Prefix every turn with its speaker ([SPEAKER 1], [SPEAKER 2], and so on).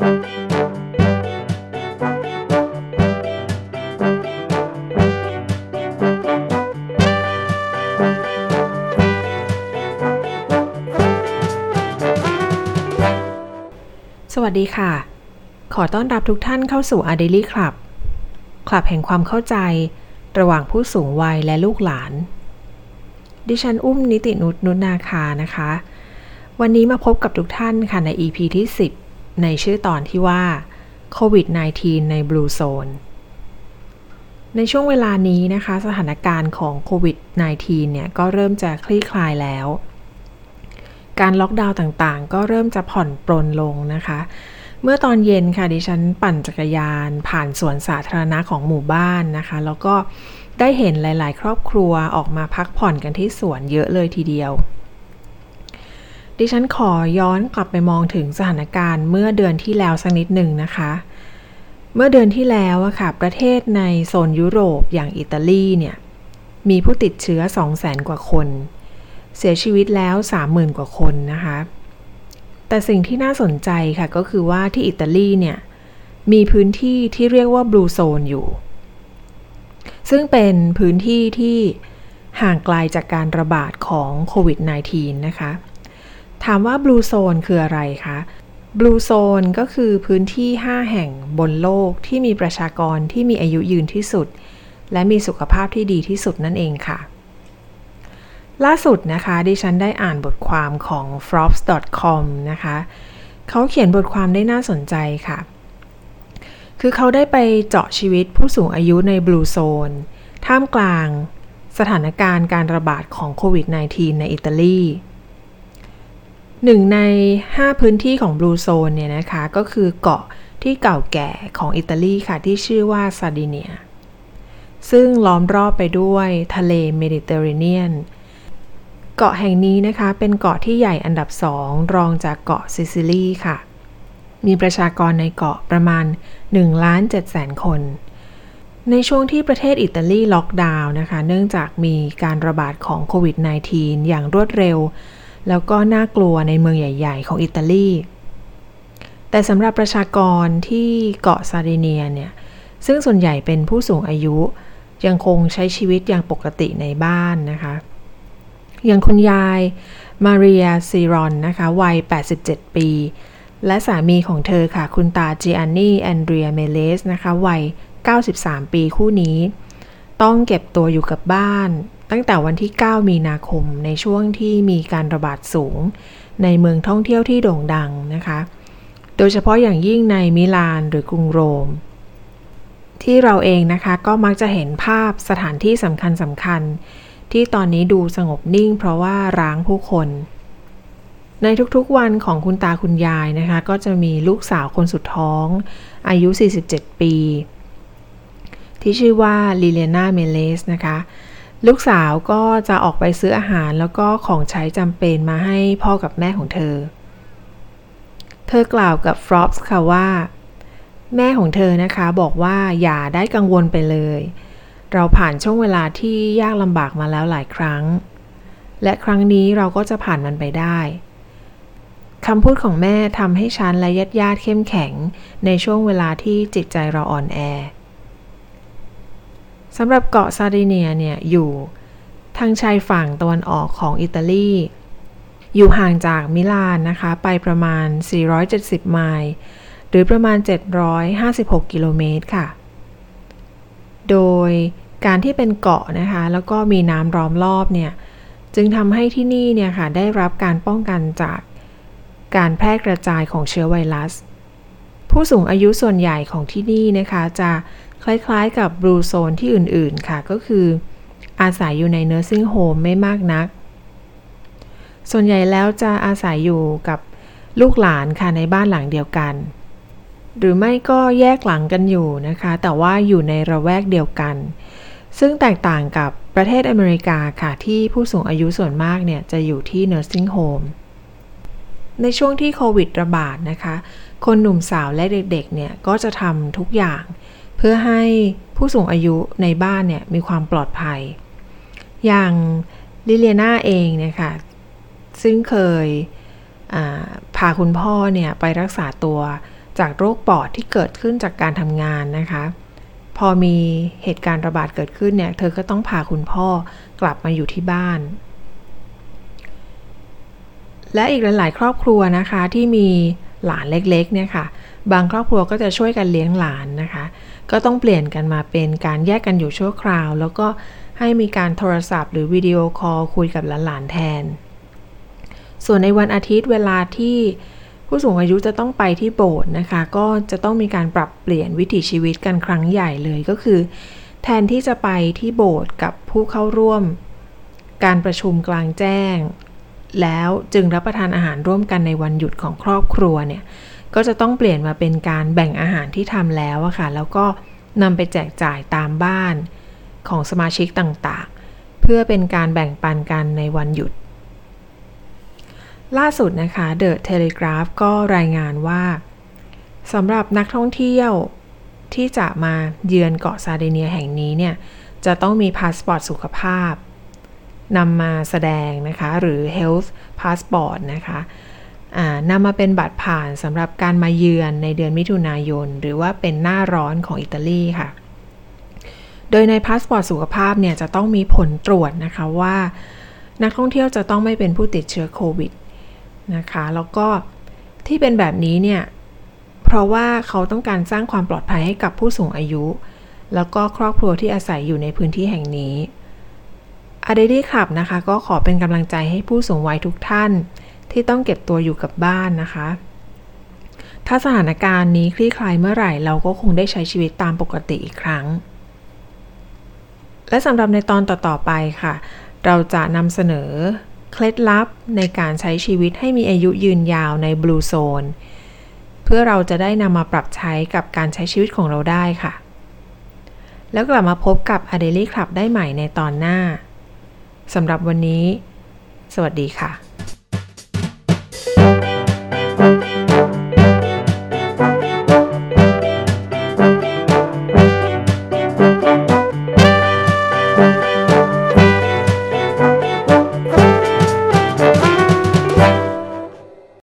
[SPEAKER 1] สวัสดีค่ะ ขอต้อนรับทุกท่านเข้าสู่ a d a i l y Club คลับแห่งความเข้าใจ ระหว่างผู้สูงวัยและลูกหลาน ดิฉันอุ้มนิตินุษนุนาคานะคะ วันนี้มาพบกับทุกท่านค่ะใน EP ที่ 10 ในชื่อตอนที่ว่าโควิด -19 ใน Blue Zone ในช่วงเวลานี้นะคะ สถานการณ์ของโควิด -19 เนี่ยก็เริ่มจะคลี่คลายแล้ว การล็อกดาวน์ต่างๆ ก็เริ่มจะผ่อนปรนลงนะคะ เมื่อตอนเย็นค่ะดิฉันปั่นจักรยาน ผ่านสวนสาธารณะของหมู่บ้านนะคะ แล้วก็ได้เห็นหลาย ๆ ครอบครัวออกมาพักผ่อนกันที่สวนเยอะเลยทีเดียว ดิฉันขอย้อนกลับไปมองถึงสถานการณ์เมื่อเดือนที่แล้วสักนิดหนึ่งนะคะ เมื่อเดือนที่แล้วอะค่ะ ประเทศในโซนยุโรปอย่างอิตาลีเนี่ย มีผู้ติดเชื้อ 200,000 กว่าคน เสียชีวิตแล้ว 30,000 กว่าคนนะคะ แต่สิ่งที่น่าสนใจค่ะก็คือว่าที่อิตาลีเนี่ย มีพื้นที่ที่เรียกว่าบลูโซนอยู่ ซึ่งเป็นพื้นที่ที่ห่างไกลจากการระบาดของโควิด -19 นะคะ ถามว่าบลูโซนคืออะไรคะบลูโซนก็คือพื้นที่ 5 แห่งบนโลกที่มีประชากรที่มีอายุยืนที่สุด และมีสุขภาพที่ดีที่สุดนั่นเองค่ะ ล่าสุดนะคะดิฉันได้อ่านบทความของ forbes.com นะคะเขาเขียนบทความได้น่าสนใจค่ะ คือเขาได้ไปเจาะชีวิตผู้สูงอายุใน Blue Zone ท่ามกลางสถานการณ์การระบาดของโควิด -19 ในอิตาลี หนึ่งใน 5 พื้นที่ของ Blue Zone เนี่ยนะคะ ก็คือเกาะที่เก่าแก่ของอิตาลีค่ะ ที่ชื่อว่าซาร์ดิเนีย ซึ่งล้อมรอบไปด้วยทะเลเมดิเตอร์เรเนียน เกาะแห่งนี้นะคะ เป็นเกาะที่ใหญ่อันดับสองรองจากเกาะซิซิลีค่ะ มีประชากรในเกาะประมาณ1ล้าน7แสนคน ในช่วงที่ประเทศอิตาลีล็อกดาวน์นะคะ เนื่องจากมีการระบาดของโควิด -19 อย่างรวดเร็ว แล้วก็น่ากลัวในเมืองใหญ่ ๆ ของอิตาลี แต่สำหรับประชากรที่เกาะซาร์ดิเนียเนี่ยซึ่งส่วนใหญ่เป็นผู้สูงอายุ ยังคงใช้ชีวิตอย่างปกติในบ้านนะคะ อย่างคุณยายมาเรียซีรอนนะคะวัย 87 ปี และสามีของเธอค่ะ คุณตาจิอันนี่แอนเดรียเมเลสนะคะวัย 93 ปีคู่นี้ ต้องเก็บตัวอยู่กับบ้าน ตั้งแต่วันที่ 9 มีนาคมในช่วงที่มีการระบาดสูง ในเมืองท่องเที่ยวที่โด่งดังนะคะ โดยเฉพาะอย่างยิ่งในมิลานหรือกรุงโรม ที่เราเองนะคะก็มักจะเห็นภาพสถานที่สำคัญสำคัญ ที่ตอนนี้ดูสงบนิ่งเพราะว่าร้างผู้คน ในทุกๆวันของคุณตาคุณยายนะคะ ก็จะมีลูกสาวคนสุดท้อง อายุ 47 ปี ที่ชื่อว่าลิเลนาเมเลสนะคะ ลูกสาวก็จะออกไปซื้ออาหารแล้วก็ของใช้จำเป็นมาให้พ่อกับแม่ของเธอ เธอกล่าวกับฟรอปส์ค่ะว่า แม่ของเธอนะคะบอกว่าอย่าได้กังวลไปเลย เราผ่านช่วงเวลาที่ยากลำบากมาแล้วหลายครั้ง และครั้งนี้เราก็จะผ่านมันไปได้คำพูดของแม่ทำให้ฉันและญาติญาติเข้มแข็งในช่วงเวลาที่จิตใจเราอ่อนแอ สำหรับเกาะซาร์ดิเนียเนี่ยอยู่ทางชายฝั่งตะวันออกของอิตาลี อยู่ห่างจากมิลานนะคะไปประมาณ 470 ไมล์หรือประมาณ 756 กิโลเมตรค่ะ โดยการที่เป็นเกาะนะคะ แล้วก็มีน้ำล้อมรอบเนี่ย จึงทำให้ที่นี่เนี่ยค่ะ ได้รับการป้องกันจากการแพร่กระจายของเชื้อไวรัส ผู้สูงอายุส่วนใหญ่ของที่นี่นะคะ จะ คล้ายๆกับบลูโซนที่อื่นๆค่ะ ก็คืออาศัยอยู่ในเนอร์ซิ่งโฮมไม่มากนัก ส่วนใหญ่แล้วจะอาศัยอยู่กับลูกหลานค่ะในบ้านหลังเดียวกัน หรือไม่ก็แยกหลังกันอยู่นะคะ แต่ว่าอยู่ในระแวกเดียวกัน ซึ่งแตกต่างกับประเทศอเมริกาค่ะที่ผู้สูงอายุส่วนมากเนี่ยจะอยู่ที่เนอร์ซิ่งโฮมในช่วงที่โควิดระบาดนะคะ คนหนุ่มสาวและเด็กๆเนี่ยก็จะทำทุกอย่าง เพื่อให้ผู้สูงอายุในบ้านเนี่ยมีความปลอดภัย อย่างลิเลียนาเองเนี่ยค่ะ ซึ่งเคยพาคุณพ่อเนี่ยไปรักษาตัวจากโรคปอดที่เกิดขึ้นจากการทำงานนะคะ พอมีเหตุการณ์ระบาดเกิดขึ้นเนี่ย เธอก็ต้องพาคุณพ่อกลับมาอยู่ที่บ้าน และอีกหลาย ๆ ครอบครัวนะคะที่มีหลานเล็ก ๆ เนี่ยค่ะ บางครอบครัวก็จะช่วยกันเลี้ยงหลานนะคะ ก็ต้องเปลี่ยนกันมาเป็นการแยกกันอยู่ชั่วคราว แล้วก็ให้มีการโทรศัพท์หรือวิดีโอคอลคุยกับหลานๆแทน ส่วนในวันอาทิตย์เวลาที่ผู้สูงอายุจะต้องไปที่โบสถ์นะคะ ก็จะต้องมีการปรับเปลี่ยนวิถีชีวิตกันครั้งใหญ่เลยก็คือ แทนที่จะไปที่โบสถ์กับผู้เข้าร่วม การประชุมกลางแจ้ง แล้วจึงรับประทานอาหารร่วมกันในวันหยุดของครอบครัวเนี่ย ก็จะต้องเปลี่ยนมาเป็นการแบ่งอาหารที่ทำแล้วอะค่ะ แล้วก็นำไปแจกจ่ายตามบ้านของสมาชิกต่างๆ เพื่อเป็นการแบ่งปันกันในวันหยุด ล่าสุดนะคะ The Telegraph ก็รายงานว่าสำหรับนักท่องเที่ยวที่จะมาเยือนเกาะซาร์ดิเนียแห่งนี้เนี่ย จะต้องมีพาสปอร์ตสุขภาพนำมาแสดงนะคะ หรือ health passport นะคะ นำมาเป็นบัตรผ่านสำหรับการมาเยือนในเดือนมิถุนายน หรือว่าเป็นหน้าร้อนของอิตาลีค่ะ โดยในพาสปอร์ตสุขภาพเนี่ยจะต้องมีผลตรวจนะคะว่า นักท่องเที่ยวจะต้องไม่เป็นผู้ติดเชื้อโควิดนะคะแล้วก็ที่เป็นแบบนี้เนี่ยเพราะว่าเขาต้องการสร้างความปลอดภัยให้กับผู้สูงอายุ แล้วก็ครอบครัวที่อาศัยอยู่ในพื้นที่แห่งนี้อเดดี้ขับนะคะ ก็ขอเป็นกำลังใจให้ผู้สูงวัยทุกท่าน ที่ต้องเก็บตัวอยู่กับบ้านนะคะ ถ้าสถานการณ์นี้คลี่คลายเมื่อไหร่เราก็คงได้ใช้ชีวิตตามปกติอีกครั้ง และสำหรับในตอนต่อๆไปค่ะ เราจะนำเสนอเคล็ดลับในการใช้ชีวิตให้มีอายุยืนยาวในบลูโซนเพื่อเราจะได้นำมาปรับใช้กับการใช้ชีวิตของเราได้ค่ะ แล้วกลับมาพบกับ a d e l y Club ได้ใหม่ในตอนหน้าสำหรับวันนี้ สวัสดีค่ะ